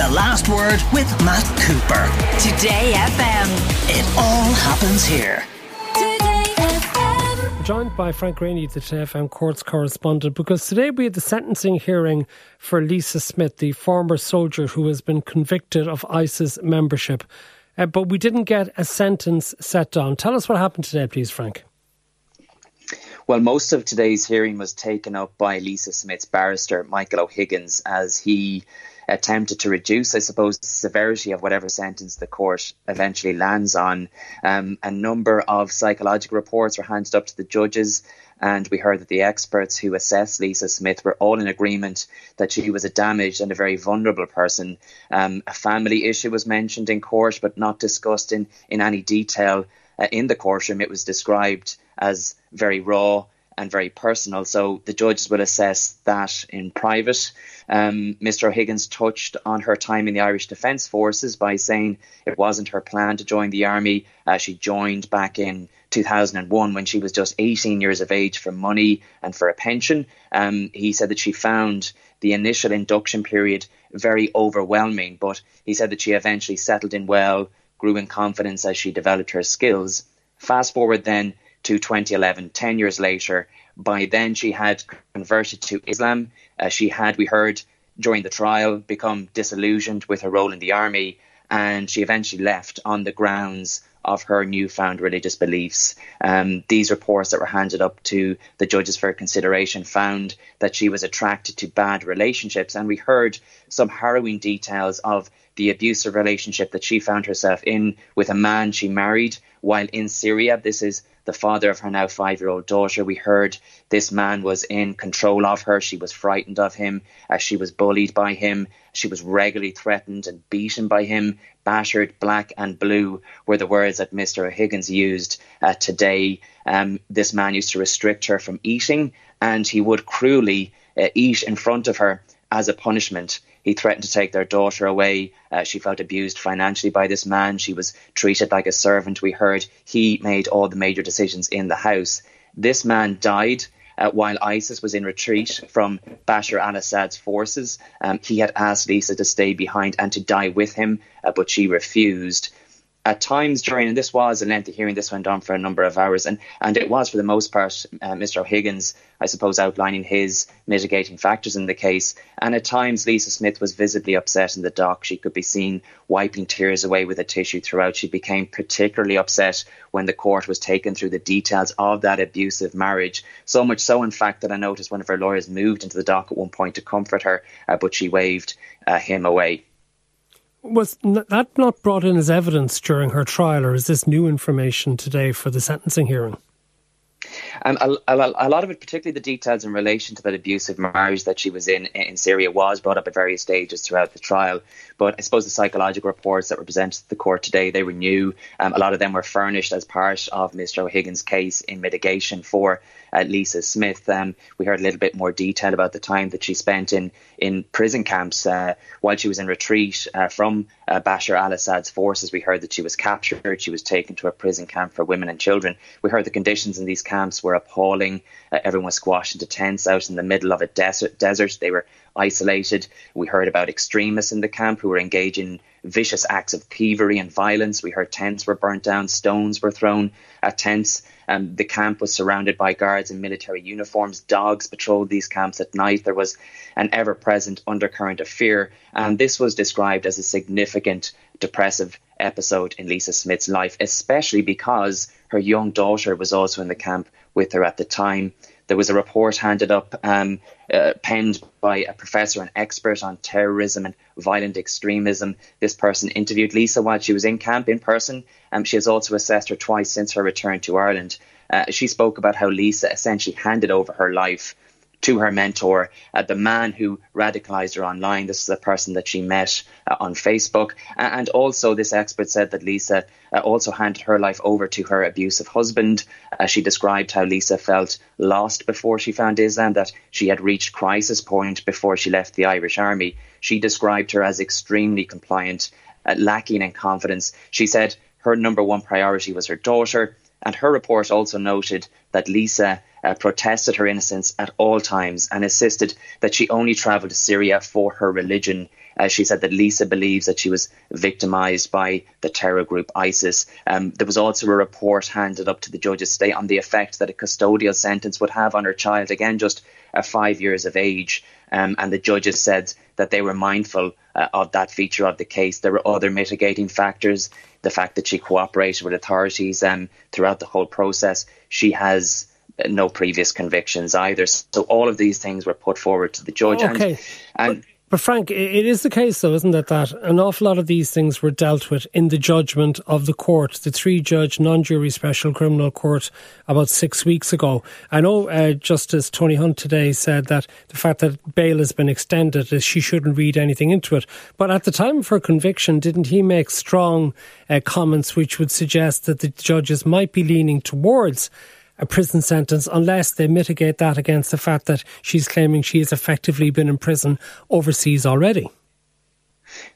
The Last Word with Matt Cooper. Today FM. It all happens here. Joined by Frank Greaney, the Today FM Courts correspondent, because today we had the sentencing hearing for Lisa Smith, the former soldier who has been convicted of ISIS membership. Uh, but we didn't get a sentence set down. Tell us what happened today, please, Frank. Well, most of today's hearing was taken up by Lisa Smith's barrister, Michael O'Higgins, as he attempted to reduce, I suppose, the severity of whatever sentence the court eventually lands on. Um, a number of psychological reports were handed up to the judges, and we heard that the experts who assessed Lisa Smith were all in agreement that she was a damaged and a very vulnerable person. Um, a family issue was mentioned in court, but not discussed in, in any detail uh, in the courtroom. It was described as very raw and very personal. So the judges will assess that in private. Um, Mr. O'Higgins touched on her time in the Irish Defence Forces by saying it wasn't her plan to join the army. Uh, she joined back in 2001 when she was just 18 years of age for money and for a pension. Um, he said that she found the initial induction period very overwhelming, but he said that she eventually settled in well, grew in confidence as she developed her skills. Fast forward then to 2011, 10 years later. By then, she had converted to Islam. Uh, she had, we heard during the trial, become disillusioned with her role in the army, and she eventually left on the grounds of her newfound religious beliefs. Um, these reports that were handed up to the judges for consideration found that she was attracted to bad relationships, and we heard some harrowing details of the abusive relationship that she found herself in with a man she married while in Syria. This is the father of her now five year old daughter. We heard this man was in control of her. She was frightened of him as she was bullied by him. She was regularly threatened and beaten by him. Battered, black and blue were the words that Mr. O'Higgins used uh, today. Um, this man used to restrict her from eating and he would cruelly uh, eat in front of her as a punishment. He threatened to take their daughter away. Uh, she felt abused financially by this man. She was treated like a servant. We heard he made all the major decisions in the house. This man died. Uh, while ISIS was in retreat from Bashar al Assad's forces, um, he had asked Lisa to stay behind and to die with him, uh, but she refused at times during, and this was a lengthy hearing, this went on for a number of hours, and, and it was for the most part uh, Mr. O'Higgins, I suppose, outlining his mitigating factors in the case. And at times, Lisa Smith was visibly upset in the dock. She could be seen wiping tears away with a tissue throughout. She became particularly upset when the court was taken through the details of that abusive marriage. So much so, in fact, that I noticed one of her lawyers moved into the dock at one point to comfort her, uh, but she waved uh, him away. Was that not brought in as evidence during her trial, or is this new information today for the sentencing hearing? Um, a, a, a, lot of it, particularly the details in relation to that abusive marriage that she was in in Syria, was brought up at various stages throughout the trial. But I suppose the psychological reports that were presented to the court today, they were new. Um, a lot of them were furnished as part of Mr. O'Higgins' case in mitigation for uh, Lisa Smith. Um, we heard a little bit more detail about the time that she spent in in prison camps uh, while she was in retreat uh, from uh, Bashar al-Assad's forces. We heard that she was captured. She was taken to a prison camp for women and children. We heard the conditions in these camps were appalling. Uh, everyone was squashed into tents out in the middle of a desert. Desert. They were isolated. We heard about extremists in the camp who were engaging vicious acts of thievery and violence. We heard tents were burnt down, stones were thrown at tents. Um, the camp was surrounded by guards in military uniforms. Dogs patrolled these camps at night. There was an ever present undercurrent of fear. And this was described as a significant depressive episode in Lisa Smith's life, especially because her young daughter was also in the camp with her at the time. There was a report handed up, um, uh, penned by a professor and expert on terrorism and violent extremism. This person interviewed Lisa while she was in camp in person. Um, she has also assessed her twice since her return to Ireland. Uh, she spoke about how Lisa essentially handed over her life to her mentor, uh, the man who radicalized her online. This is a person that she met uh, on Facebook. And also, this expert said that Lisa uh, also handed her life over to her abusive husband. Uh, she described how Lisa felt lost before she found Islam, that she had reached crisis point before she left the Irish Army. She described her as extremely compliant, uh, lacking in confidence. She said her number one priority was her daughter. And her report also noted that Lisa uh, protested her innocence at all times and insisted that she only travelled to Syria for her religion. Uh, she said that Lisa believes that she was victimized by the terror group ISIS. Um, there was also a report handed up to the judges today on the effect that a custodial sentence would have on her child, again, just uh, five years of age. Um, and the judges said that they were mindful uh, of that feature of the case. There were other mitigating factors. The fact that she cooperated with authorities um, throughout the whole process. She has no previous convictions either. So all of these things were put forward to the judge. Okay. And, and but Frank, it is the case, though, isn't it, that an awful lot of these things were dealt with in the judgment of the court, the three-judge non-jury special criminal court, about six weeks ago. I know uh, Justice Tony Hunt today said that the fact that bail has been extended is she shouldn't read anything into it. But at the time of her conviction, didn't he make strong uh, comments which would suggest that the judges might be leaning towards a prison sentence unless they mitigate that against the fact that she's claiming she has effectively been in prison overseas already.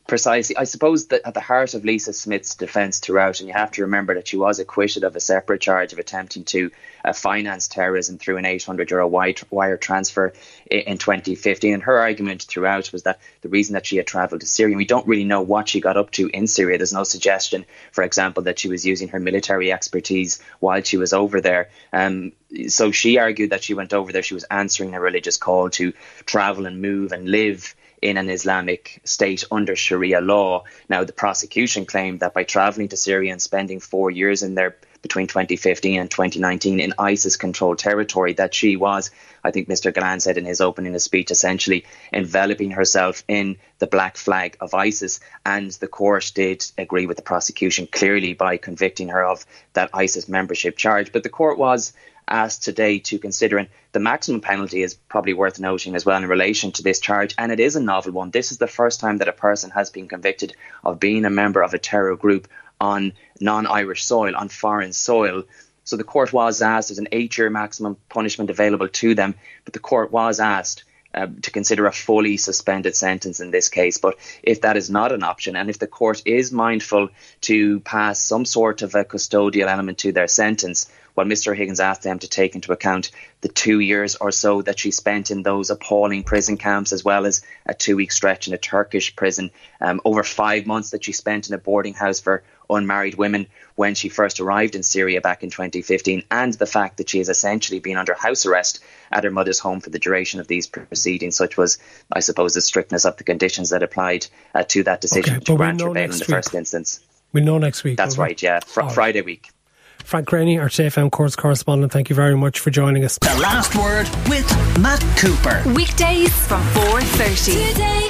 Precisely. I suppose that at the heart of Lisa Smith's defence throughout, and you have to remember that she was acquitted of a separate charge of attempting to uh, finance terrorism through an 800 euro wire transfer in 2015. And her argument throughout was that the reason that she had travelled to Syria, we don't really know what she got up to in Syria. There's no suggestion, for example, that she was using her military expertise while she was over there. Um, so she argued that she went over there, she was answering a religious call to travel and move and live in an Islamic state under Sharia law. Now, the prosecution claimed that by travelling to Syria and spending four years in there between 2015 and 2019 in ISIS controlled territory, that she was, I think Mr. Gillane said in his opening speech, essentially enveloping herself in the black flag of ISIS. And the court did agree with the prosecution clearly by convicting her of that ISIS membership charge. But the court was asked today to consider. And the maximum penalty is probably worth noting as well in relation to this charge, and it is a novel one. This is the first time that a person has been convicted of being a member of a terror group on non Irish soil, on foreign soil. So the court was asked, there's an eight year maximum punishment available to them, but the court was asked uh, to consider a fully suspended sentence in this case. But if that is not an option, and if the court is mindful to pass some sort of a custodial element to their sentence, well, Mr. Higgins asked them to take into account the two years or so that she spent in those appalling prison camps, as well as a two week stretch in a Turkish prison, um, over five months that she spent in a boarding house for unmarried women when she first arrived in Syria back in 2015, and the fact that she has essentially been under house arrest at her mother's home for the duration of these proceedings, such was, I suppose, the strictness of the conditions that applied uh, to that decision okay, to grant her bail in the week. first instance. We know next week. That's right, yeah, fr- Friday week. Frank Greaney, our TFM Courts correspondent, thank you very much for joining us. The last word with Matt Cooper. Weekdays from 4.30. Today